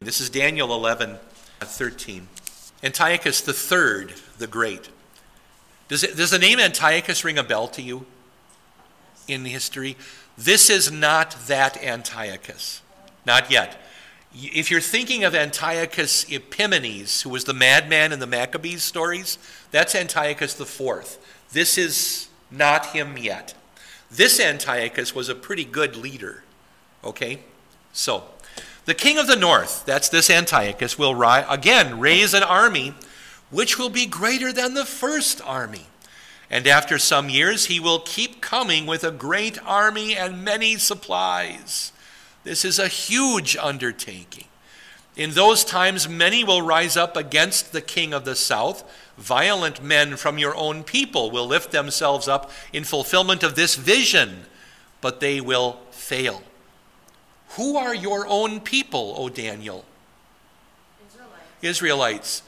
This is Daniel 11, 13. Antiochus the third, the great. Does, it, does the name Antiochus ring a bell to you in history? This is not that Antiochus. Not yet. If you're thinking of Antiochus Epimenides, who was the madman in the Maccabees stories, that's Antiochus the fourth. This is not him yet. This Antiochus was a pretty good leader. Okay? So, the king of the north, that's this Antiochus, will ri- again raise an army which will be greater than the first army. And after some years, he will keep coming with a great army and many supplies. This is a huge undertaking. In those times, many will rise up against the king of the south. Violent men from your own people will lift themselves up in fulfillment of this vision, but they will fail. Who are your own people, O Daniel? Israelites. Israelites.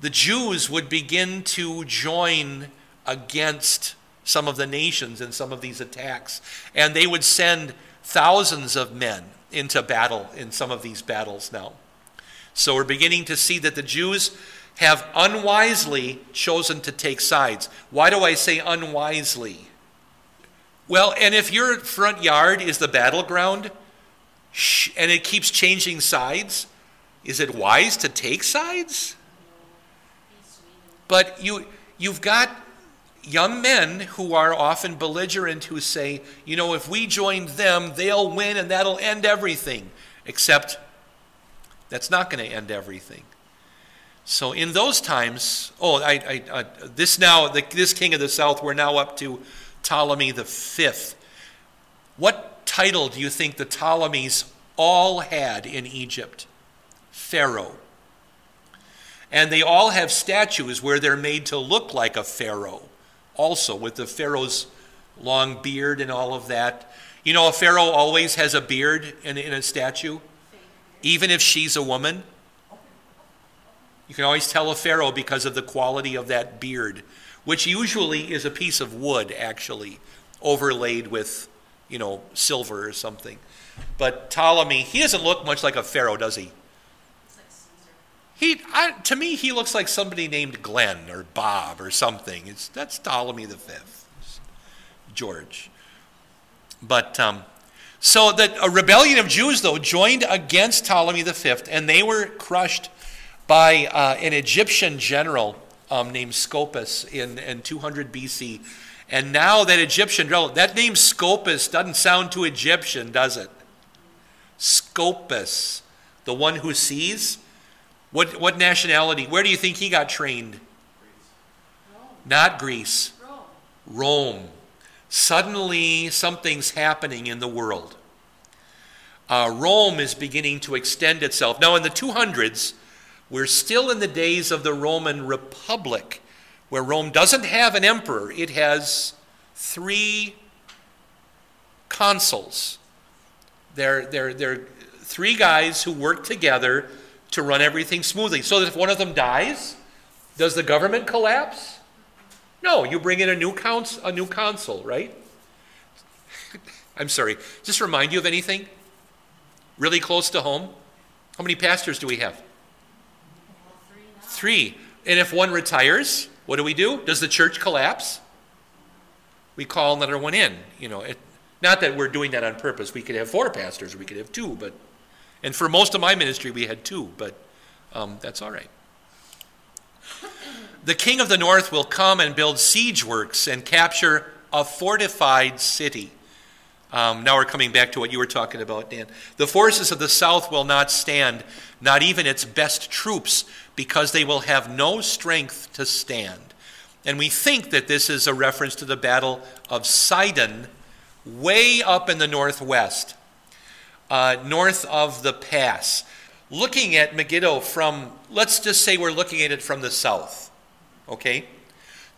The Jews would begin to join against some of the nations in some of these attacks, and they would send thousands of men into battle in some of these battles now. So we're beginning to see that the Jews have unwisely chosen to take sides. Why do I say unwisely? Well, and if your front yard is the battleground, and it keeps changing sides, is it wise to take sides? But you, you've got young men who are often belligerent who say, you know, if we join them, they'll win and that'll end everything. Except that's not going to end everything. So in those times, oh, I, I, uh, this now, the, this king of the south, we're now up to Ptolemy the fifth. What title do you think the Ptolemies all had in Egypt? Pharaoh. And they all have statues where they're made to look like a pharaoh, also with the pharaoh's long beard and all of that. You know, a pharaoh always has a beard in, in a statue, even if she's a woman. You can always tell a pharaoh because of the quality of that beard, which usually is a piece of wood, actually, overlaid with you know, silver or something. But Ptolemy, he doesn't look much like a pharaoh, does he? He, I, to me, he looks like somebody named Glenn or Bob or something. It's, that's Ptolemy the Fifth, George. But um, so that a rebellion of Jews, though, joined against Ptolemy the Fifth, and they were crushed by uh, an Egyptian general um, named Scopas in, in 200 BC. And now that Egyptian, that name Scopus doesn't sound too Egyptian, does it? Scopus, the one who sees. What, what nationality? Where do you think he got trained? Rome. Not Greece. Rome. Rome. Suddenly, something's happening in the world. Uh, Rome is beginning to extend itself. Now, in the 200s, we're still in the days of the Roman Republic where Rome doesn't have an emperor, it has three consuls. They're, they're, they're three guys who work together to run everything smoothly. So that if one of them dies, does the government collapse? No, you bring in a new, cons- a new consul, right? I'm sorry, just remind you of anything really close to home? How many pastors do we have? Three. And if one retires, what do we do? Does the church collapse? We call another one in. You know, it, not that we're doing that on purpose. We could have four pastors, we could have two, but and for most of my ministry we had two, but um, that's all right. The king of the north will come and build siege works and capture a fortified city. Um, now we're coming back to what you were talking about, Dan. The forces of the south will not stand, not even its best troops, because they will have no strength to stand. And we think that this is a reference to the Battle of Sidon, way up in the northwest, uh, north of the pass. Looking at Megiddo from, let's just say we're looking at it from the south, okay?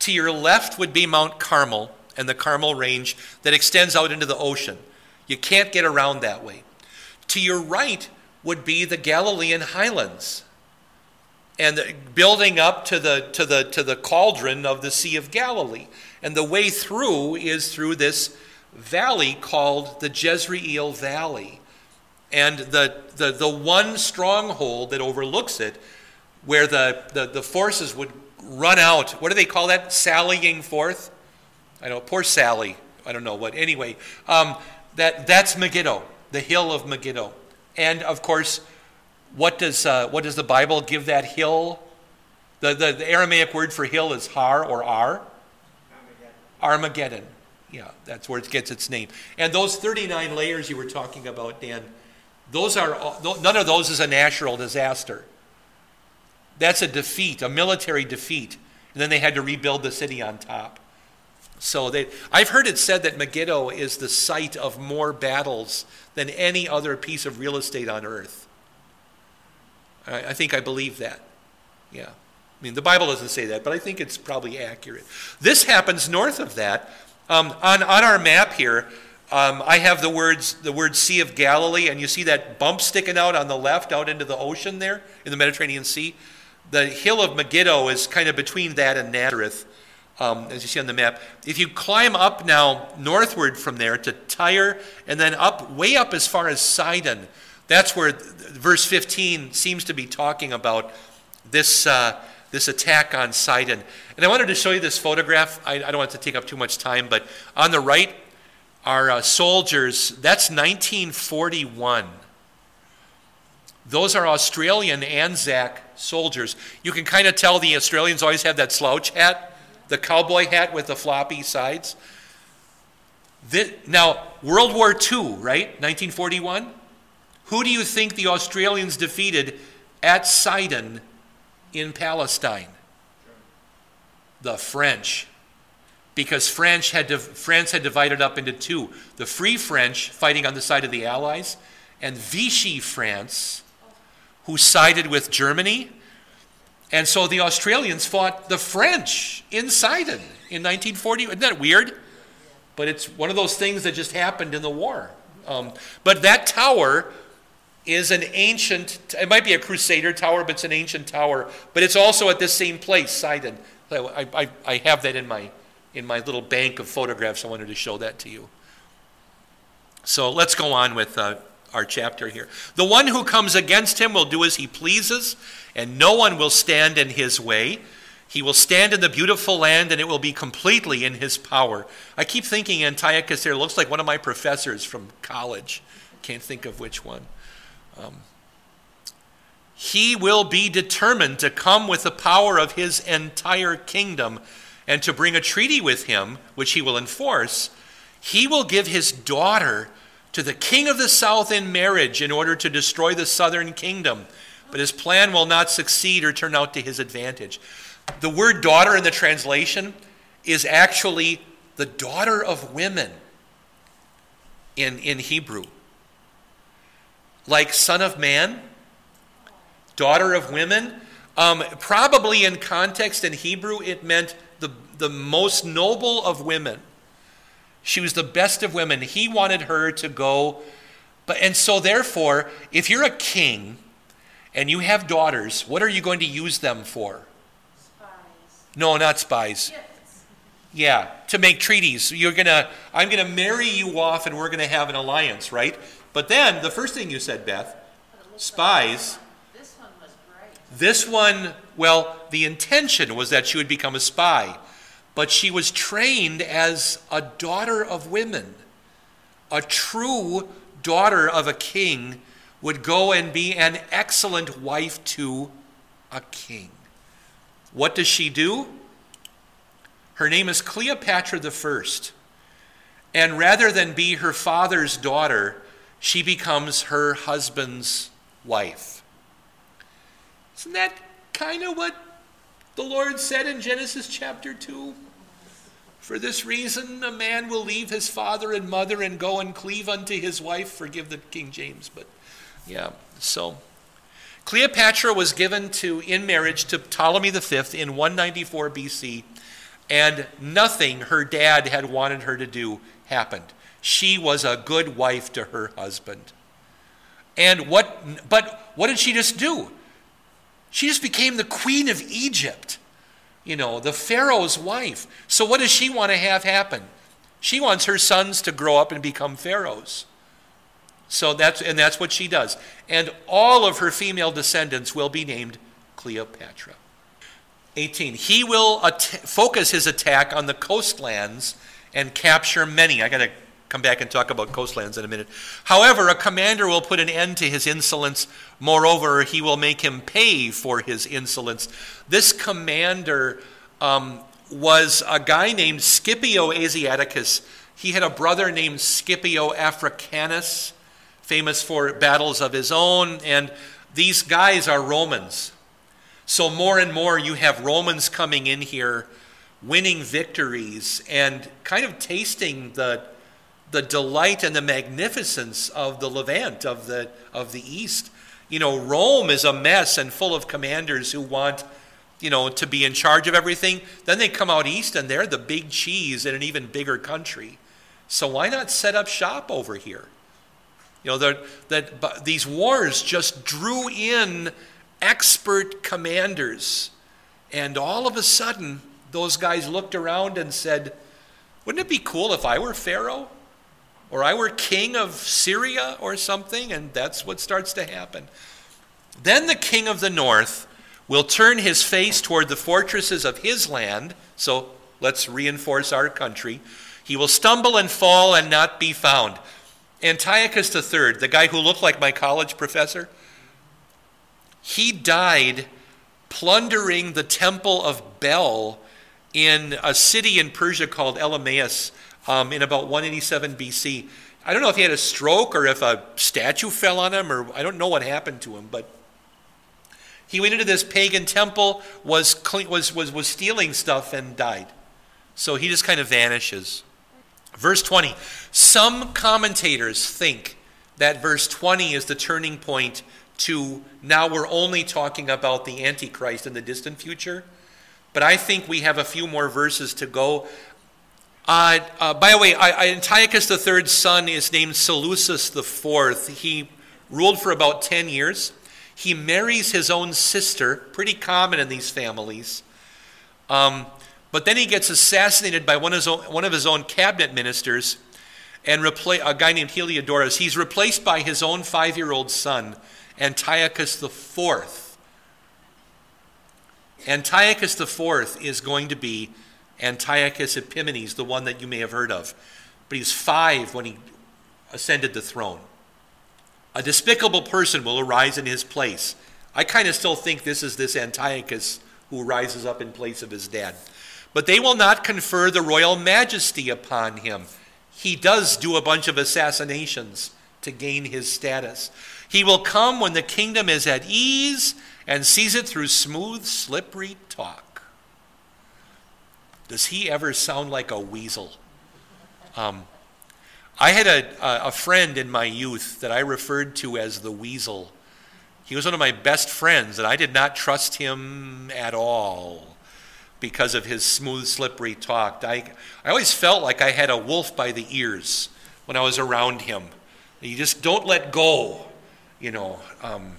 To your left would be Mount Carmel and the Carmel Range that extends out into the ocean. You can't get around that way. To your right would be the Galilean highlands and building up to the, to, the, to the cauldron of the Sea of Galilee. And the way through is through this valley called the Jezreel Valley. And the, the, the one stronghold that overlooks it, where the, the, the forces would run out, what do they call that? Sallying forth? I know, poor Sally. I don't know what. Anyway, um, that, that's Megiddo, the hill of Megiddo. And of course, what does, uh, what does the Bible give that hill? The, the, the Aramaic word for hill is har or ar. Armageddon. Yeah, that's where it gets its name. And those 39 layers you were talking about, Dan, those are none of those is a natural disaster. That's a defeat, a military defeat. And then they had to rebuild the city on top. So they, I've heard it said that Megiddo is the site of more battles than any other piece of real estate on earth. I, I think I believe that. Yeah. I mean, the Bible doesn't say that, but I think it's probably accurate. This happens north of that. Um, on, on our map here, um, I have the words the word Sea of Galilee, and you see that bump sticking out on the left, out into the ocean there in the Mediterranean Sea. The hill of Megiddo is kind of between that and Nazareth, um, as you see on the map. If you climb up now northward from there to Tyre, and then up way up as far as Sidon, that's where verse 15 seems to be talking about this. Uh, this attack on Sidon. And I wanted to show you this photograph. I, I don't want to take up too much time, but on the right are uh, soldiers. That's 1941. Those are Australian Anzac soldiers. You can kind of tell the Australians always have that slouch hat, the cowboy hat with the floppy sides. This, now, World War II, right? 1941. Who do you think the Australians defeated at Sidon in Palestine? The French. Because French had France had divided up into two the Free French fighting on the side of the Allies, and Vichy France, who sided with Germany. And so the Australians fought the French in Sidon in 1940. Isn't that weird? But it's one of those things that just happened in the war. Um, but that tower is an ancient, it might be a Crusader tower, but it's an ancient tower. But it's also at this same place, Sidon. I, I, I have that in my, in my little bank of photographs. I wanted to show that to you. So let's go on with uh, our chapter here. The one who comes against him will do as he pleases, and no one will stand in his way. He will stand in the beautiful land, and it will be completely in his power. I keep thinking Antiochus there looks like one of my professors from college. Can't think of which one. Um, he will be determined to come with the power of his entire kingdom and to bring a treaty with him, which he will enforce. He will give his daughter to the king of the south in marriage in order to destroy the southern kingdom. But his plan will not succeed or turn out to his advantage. The word daughter in the translation is actually the daughter of women in, in Hebrew like Son of Man, daughter of women. Um, probably in context in Hebrew, it meant the, the most noble of women. She was the best of women. He wanted her to go. But, and so, therefore, if you're a king and you have daughters, what are you going to use them for? Spies. No, not spies. Gifts. Yeah, to make treaties. You're gonna, I'm gonna marry you off, and we're gonna have an alliance, right? But then the first thing you said, Beth, But it looks spies. Like this one was great. This one, well, the intention was that she would become a spy, but she was trained as a daughter of women. A true daughter of a king would go and be an excellent wife to a king. What does she do? Her name is Cleopatra First. And rather than be her father's daughter, she becomes her husband's wife. Isn't that kind of what the Lord said in Genesis chapter 2? For this reason, a man will leave his father and mother and go and cleave unto his wife. Forgive the King James, but yeah, so. Cleopatra was given to in marriage to Ptolemy V in 194 BC, and nothing her dad had wanted her to do happened. She was a good wife to her husband. And what but what did she just do? She just became the queen of Egypt. You know, the Pharaoh's wife. So what does she want to have happen? She wants her sons to grow up and become pharaohs. So that's, and that's what she does. And all of her female descendants will be named Cleopatra. 18. He will focus his attack on the coastlands and capture many. I got to come back and talk about coastlands in a minute. However, a commander will put an end to his insolence. Moreover, he will make him pay for his insolence. This commander um, was a guy named Scipio Asiaticus. He had a brother named Scipio Africanus, famous for battles of his own, and these guys are Romans. So, more and more, you have Romans coming in here, winning victories, and kind of tasting the, the delight and the magnificence of the Levant, of the, of the East. You know, Rome is a mess and full of commanders who want, you know, to be in charge of everything. Then they come out east and they're the big cheese in an even bigger country. So, why not set up shop over here? You know, that, that these wars just drew in expert commanders. And all of a sudden, those guys looked around and said, Wouldn't it be cool if I were Pharaoh? Or I were king of Syria or something? And that's what starts to happen. Then the king of the north will turn his face toward the fortresses of his land. So let's reinforce our country. He will stumble and fall and not be found. Antiochus III, the guy who looked like my college professor, he died plundering the temple of Bel in a city in Persia called Elymais um, in about 187 BC. I don't know if he had a stroke or if a statue fell on him, or I don't know what happened to him, but he went into this pagan temple, was, clean, was, was, was stealing stuff, and died. So he just kind of vanishes. Verse 20. Some commentators think that verse 20 is the turning point to now we're only talking about the Antichrist in the distant future. But I think we have a few more verses to go. Uh, uh, by the way, Antiochus III's son is named Seleucus IV. He ruled for about 10 years. He marries his own sister, pretty common in these families. Um, but then he gets assassinated by one of his own, one of his own cabinet ministers, and repla- a guy named Heliodorus. He's replaced by his own five year old son, Antiochus IV. Antiochus IV is going to be Antiochus Epiphanes, the one that you may have heard of. But he's five when he ascended the throne. A despicable person will arise in his place. I kind of still think this is this Antiochus who rises up in place of his dad. But they will not confer the royal majesty upon him. He does do a bunch of assassinations to gain his status. He will come when the kingdom is at ease and sees it through smooth, slippery talk. Does he ever sound like a weasel? Um, I had a, a friend in my youth that I referred to as the weasel. He was one of my best friends, and I did not trust him at all because of his smooth, slippery talk. I, I always felt like I had a wolf by the ears when I was around him. You just don't let go you know. Um,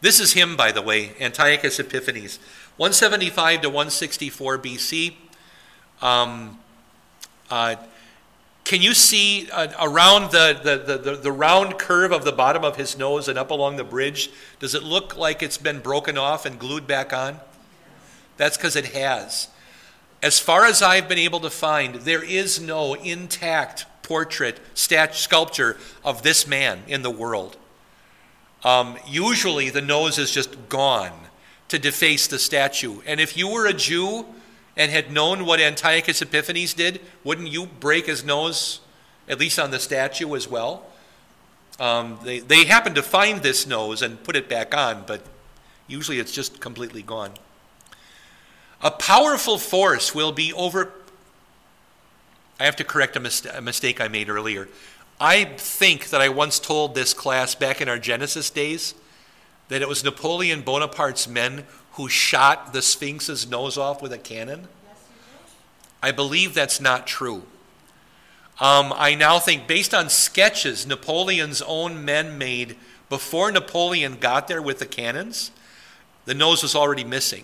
this is him, by the way, Antiochus Epiphanes, 175 to 164 BC. Um, uh, can you see uh, around the, the, the, the, round curve of the bottom of his nose and up along the bridge? Does it look like it's been broken off and glued back on? That's because it has. As far as I've been able to find, there is no intact portrait, statue, sculpture of this man in the world. Um, usually the nose is just gone to deface the statue. And if you were a Jew and had known what Antiochus Epiphanes did, wouldn't you break his nose, at least on the statue as well? Um, they, they happened to find this nose and put it back on, but usually it's just completely gone. A powerful force will be over. I have to correct a, mis- a mistake I made earlier. I think that I once told this class back in our Genesis days that it was Napoleon Bonaparte's men who shot the Sphinx's nose off with a cannon. I believe that's not true. Um, I now think, based on sketches Napoleon's own men made before Napoleon got there with the cannons, the nose was already missing.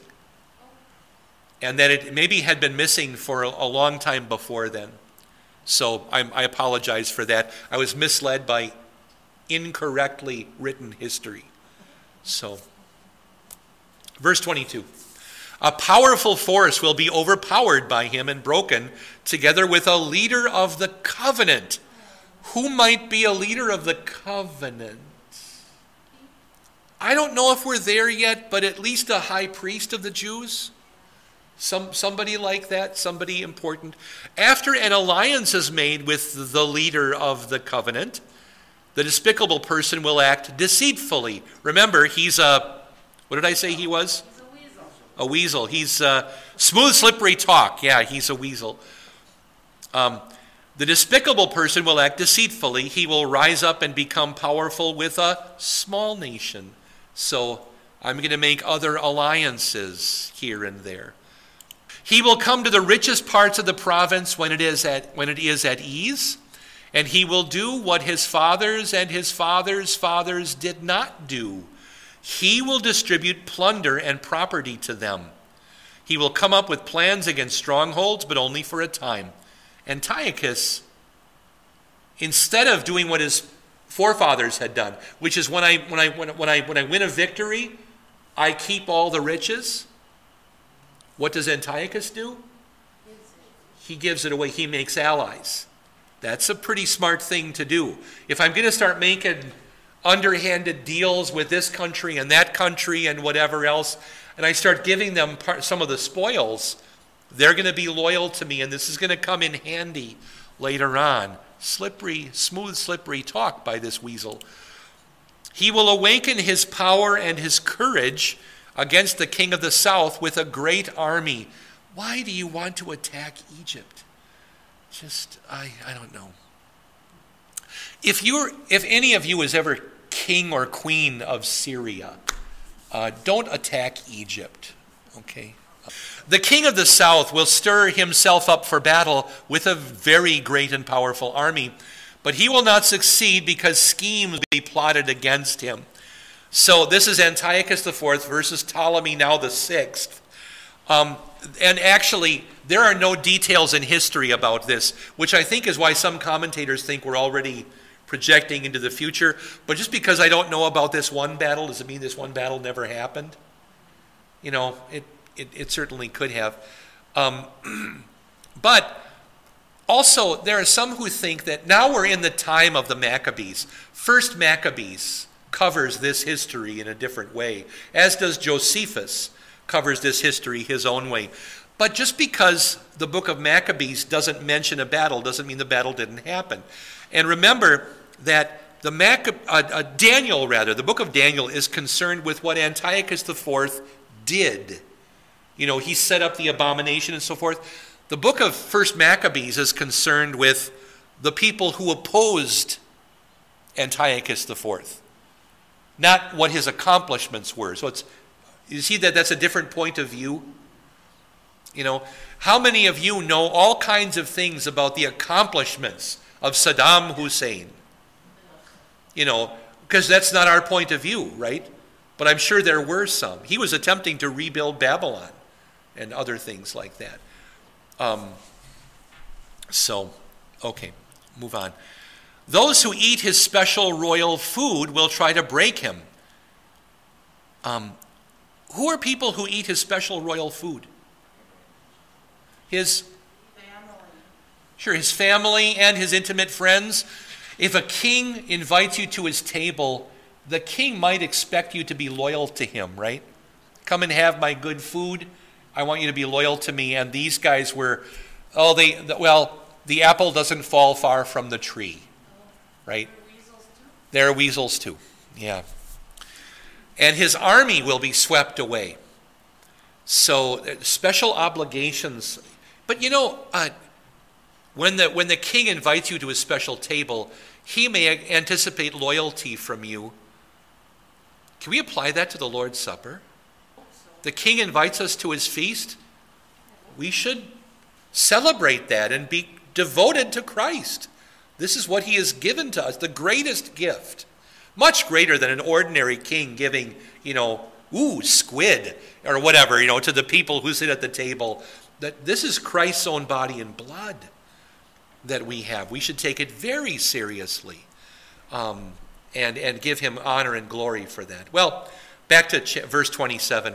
And that it maybe had been missing for a, long time before then. So I, I apologize for that. I was misled by incorrectly written history. So, verse 22. A powerful force will be overpowered by him and broken, together with a leader of the covenant. Who might be a leader of the covenant? I don't know if we're there yet, but at least a high priest of the Jews. Some, somebody like that, somebody important. After an alliance is made with the leader of the covenant, the despicable person will act deceitfully. Remember, he's a, what did I say he was? A weasel. A weasel. He's uh, smooth, slippery talk. Yeah, he's a weasel. Um, the despicable person will act deceitfully. He will rise up and become powerful with a small nation. So I'm going to make other alliances here and there. He will come to the richest parts of the province when it is at, when it is at ease, and he will do what his fathers and his fathers' fathers did not do. He will distribute plunder and property to them. He will come up with plans against strongholds, but only for a time. Antiochus, instead of doing what his forefathers had done, which is when I, when I, when, when I, when I win a victory, I keep all the riches. What does Antiochus do? He gives it away. He makes allies. That's a pretty smart thing to do. If I'm going to start making underhanded deals with this country and that country and whatever else, and I start giving them part, some of the spoils, they're going to be loyal to me, and this is going to come in handy later on. Slippery, smooth, slippery talk by this weasel. He will awaken his power and his courage against the king of the south with a great army. Why do you want to attack Egypt? Just, I, I don't know. If, you're, if any of you is ever king or queen of Syria, uh, don't attack Egypt, okay? The king of the south will stir himself up for battle with a very great and powerful army, but he will not succeed because schemes will be plotted against him. So this is Antiochus IV versus Ptolemy now the sixth. Um, and actually, there are no details in history about this, which I think is why some commentators think we're already projecting into the future. But just because I don't know about this one battle, does it mean this one battle never happened? You know, it, it, it certainly could have. Um, but also, there are some who think that now we're in the time of the Maccabees. First Maccabees covers this history in a different way, as does Josephus covers this history his own way. But just because the book of Maccabees doesn't mention a battle doesn't mean the battle didn't happen. And remember that the uh, uh, Daniel, rather, the book of Daniel is concerned with what Antiochus IV did. You know, he set up the abomination and so forth. The book of First Maccabees is concerned with the people who opposed Antiochus IV, not what his accomplishments were. So it's you see that that's a different point of view? You know, how many of you know all kinds of things about the accomplishments of Saddam Hussein? You know, because that's not our point of view, right? But I'm sure there were some. He was attempting to rebuild Babylon and other things like that. Um, so, okay, move on. Those who eat his special royal food will try to break him. Um, who are people who eat his special royal food? His. Sure, his family and his intimate friends. If a king invites you to his table, the king might expect you to be loyal to him, right? Come and have my good food. I want you to be loyal to me. And these guys were, oh, they, well, the apple doesn't fall far from the tree, right? Too. They're weasels too, yeah. And his army will be swept away. So, uh, special obligations. But you know, uh, when, the, when the king invites you to his special table, he may anticipate loyalty from you. Can we apply that to the Lord's Supper? The king invites us to his feast. We should celebrate that and be devoted to Christ. This is what he has given to us, the greatest gift. Much greater than an ordinary king giving, you know, ooh, squid or whatever, you know, to the people who sit at the table. That this is Christ's own body and blood that we have. We should take it very seriously. Um, and, and give him honor and glory for that. Well, back to ch- verse 27.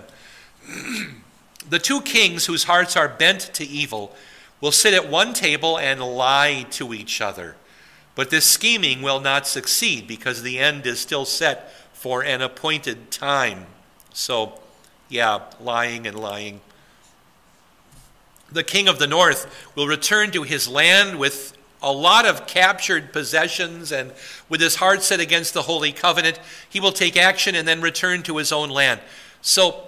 the two kings whose hearts are bent to evil will sit at one table and lie to each other. But this scheming will not succeed because the end is still set for an appointed time. So, yeah, lying and lying. The king of the north will return to his land with a lot of captured possessions, and with his heart set against the Holy Covenant, he will take action and then return to his own land. So,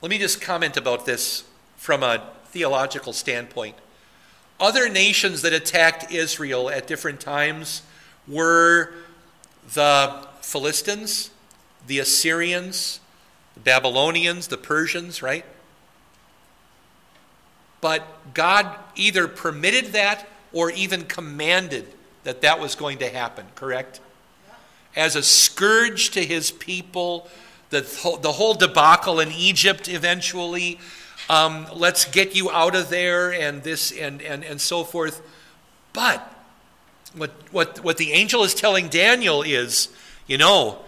let me just comment about this from a theological standpoint. Other nations that attacked Israel at different times were the Philistines, the Assyrians, the Babylonians, the Persians, right? But God either permitted that or even commanded that that was going to happen, correct? As a scourge to his people, the, the whole debacle in Egypt eventually. Um, let's get you out of there and this and, and, and so forth. But what, what, what the angel is telling Daniel is, you know,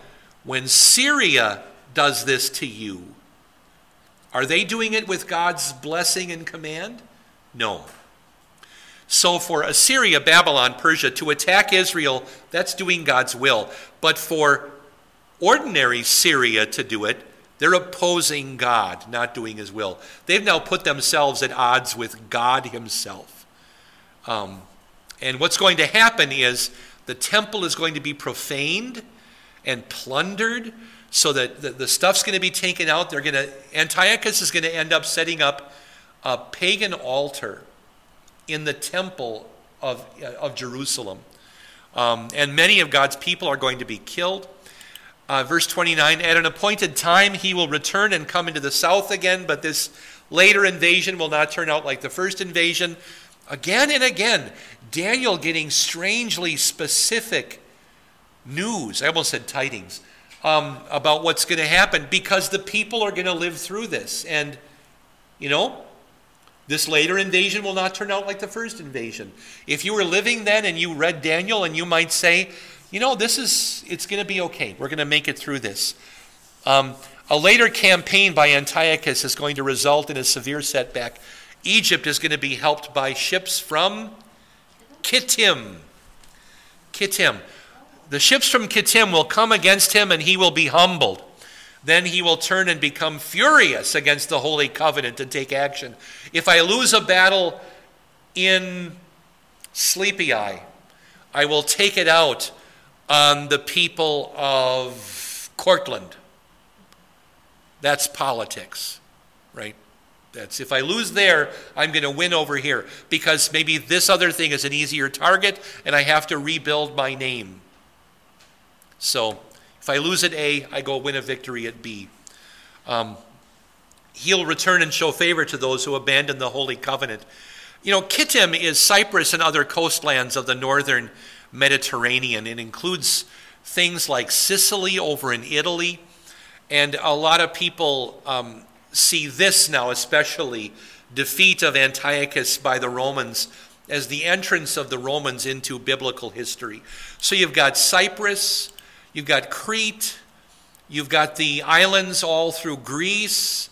when Syria does this to you, are they doing it with God's blessing and command? No. So for Assyria, Babylon, Persia to attack Israel, that's doing God's will. But for ordinary Syria to do it, they're opposing God, not doing his will. They've now put themselves at odds with God himself. Um, and what's going to happen is the temple is going to be profaned and plundered so that the, the stuff's going to be taken out. They're going to Antiochus is going to end up setting up a pagan altar in the temple of, uh, of Jerusalem. Um, and many of God's people are going to be killed. Uh, verse 29 At an appointed time, he will return and come into the south again, but this later invasion will not turn out like the first invasion. Again and again, Daniel getting strangely specific news. I almost said tidings um, about what's going to happen because the people are going to live through this. And, you know, this later invasion will not turn out like the first invasion. If you were living then and you read Daniel and you might say, you know, this is, it's going to be okay. We're going to make it through this. Um, a later campaign by Antiochus is going to result in a severe setback. Egypt is going to be helped by ships from Kittim. Kittim. The ships from Kittim will come against him and he will be humbled. Then he will turn and become furious against the Holy Covenant and take action. If I lose a battle in Sleepy Eye, I will take it out on the people of Courtland. That's politics, right? That's if I lose there, I'm going to win over here because maybe this other thing is an easier target and I have to rebuild my name. So if I lose at A, I go win a victory at B. Um, he'll return and show favor to those who abandon the Holy Covenant. You know, Kittim is Cyprus and other coastlands of the northern Mediterranean. It includes things like Sicily over in Italy. And a lot of people um, see this now, especially defeat of Antiochus by the Romans, as the entrance of the Romans into biblical history. So you've got Cyprus, You've got Crete. You've got the islands all through Greece.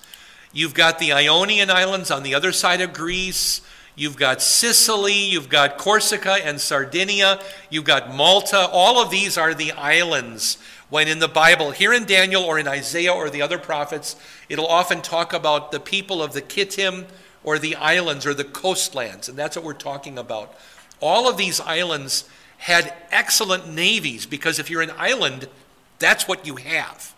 You've got the Ionian Islands on the other side of Greece. You've got Sicily. You've got Corsica and Sardinia. You've got Malta. All of these are the islands. When in the Bible, here in Daniel or in Isaiah or the other prophets, it'll often talk about the people of the Kittim or the islands or the coastlands. And that's what we're talking about. All of these islands had excellent navies because if you're an island, that's what you have.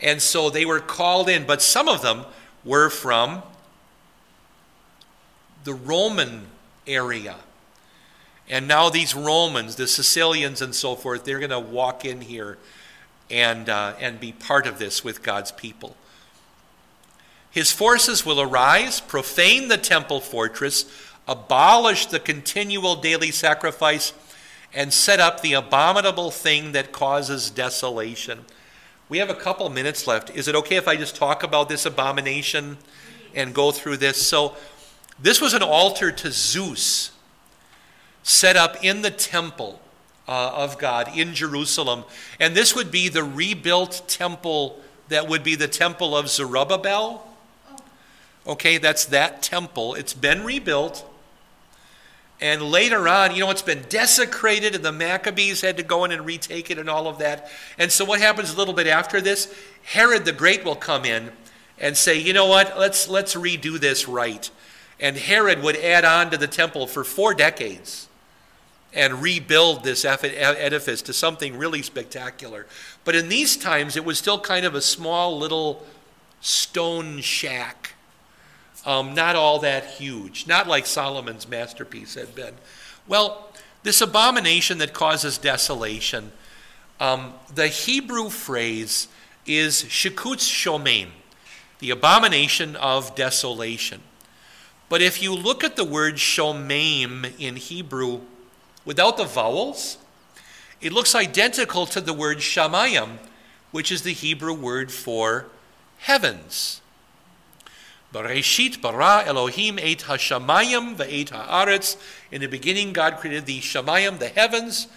And so they were called in, but some of them were from the Roman area. And now these Romans, the Sicilians and so forth, they're going to walk in here and, uh, and be part of this with God's people. His forces will arise, profane the temple fortress, abolish the continual daily sacrifice and set up the abominable thing that causes desolation. We have a couple minutes left. Is it okay if I just talk about this abomination and go through this? So, this was an altar to Zeus set up in the temple uh, of God in Jerusalem. And this would be the rebuilt temple that would be the temple of Zerubbabel. Okay, that's that temple. It's been rebuilt. And later on, you know, it's been desecrated, and the Maccabees had to go in and retake it and all of that. And so, what happens a little bit after this? Herod the Great will come in and say, you know what, let's, let's redo this right. And Herod would add on to the temple for four decades and rebuild this edifice to something really spectacular. But in these times, it was still kind of a small little stone shack um, not all that huge, not like Solomon's masterpiece had been. Well, this abomination that causes desolation, um, the Hebrew phrase is shikutz shomem, the abomination of desolation. But if you look at the word shomem in Hebrew without the vowels, it looks identical to the word shamayim, which is the Hebrew word for heavens. Bereshit bara Elohim et hashamayim ve'et haaretz. In the beginning, God created the shamayim, the heavens,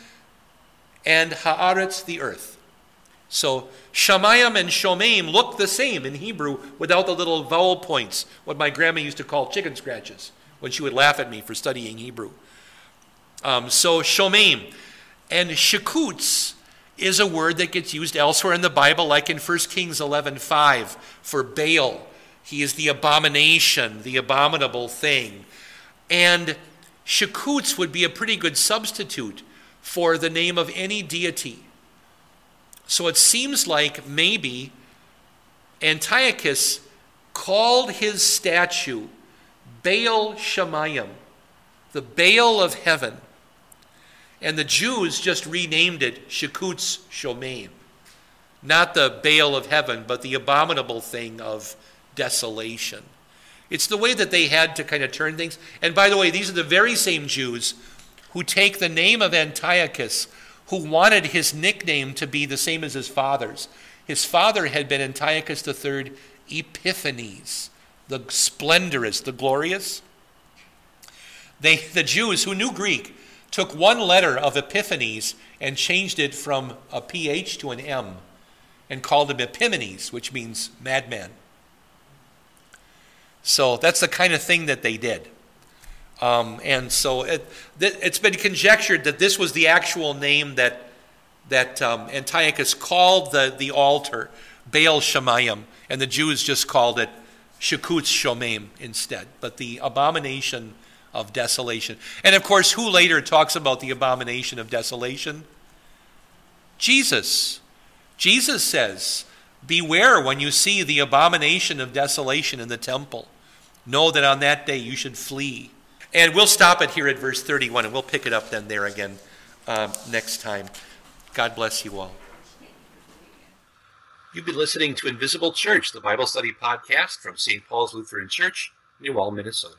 and haaretz, the earth. So shamayim and shomeim look the same in Hebrew without the little vowel points, what my grandma used to call chicken scratches when she would laugh at me for studying Hebrew. Um, so shomeim. And shikutz is a word that gets used elsewhere in the Bible, like in 1 Kings 11.5 for Baal he is the abomination, the abominable thing. And Shakutz would be a pretty good substitute for the name of any deity. So it seems like maybe Antiochus called his statue Baal Shemayim, the Baal of heaven. And the Jews just renamed it Shakutz Shomeim. Not the Baal of heaven, but the abominable thing of desolation. It's the way that they had to kind of turn things. And by the way, these are the very same Jews who take the name of Antiochus, who wanted his nickname to be the same as his father's. His father had been Antiochus III Epiphanes, the splendorous, the glorious. They, the Jews who knew Greek took one letter of Epiphanes and changed it from a PH to an M and called him Epimenes, which means madman. So that's the kind of thing that they did. Um, and so it, has been conjectured that this was the actual name that, that um, Antiochus called the, the altar, Baal Shemayim, and the Jews just called it Shekutz Shomim instead. But the abomination of desolation. And of course, who later talks about the abomination of desolation? Jesus. Jesus says, Beware when you see the abomination of desolation in the temple. Know that on that day you should flee. And we'll stop it here at verse 31 and we'll pick it up then there again uh, next time. God bless you all. You've been listening to Invisible Church, the Bible study podcast from St. Paul's Lutheran Church, New Minnesota.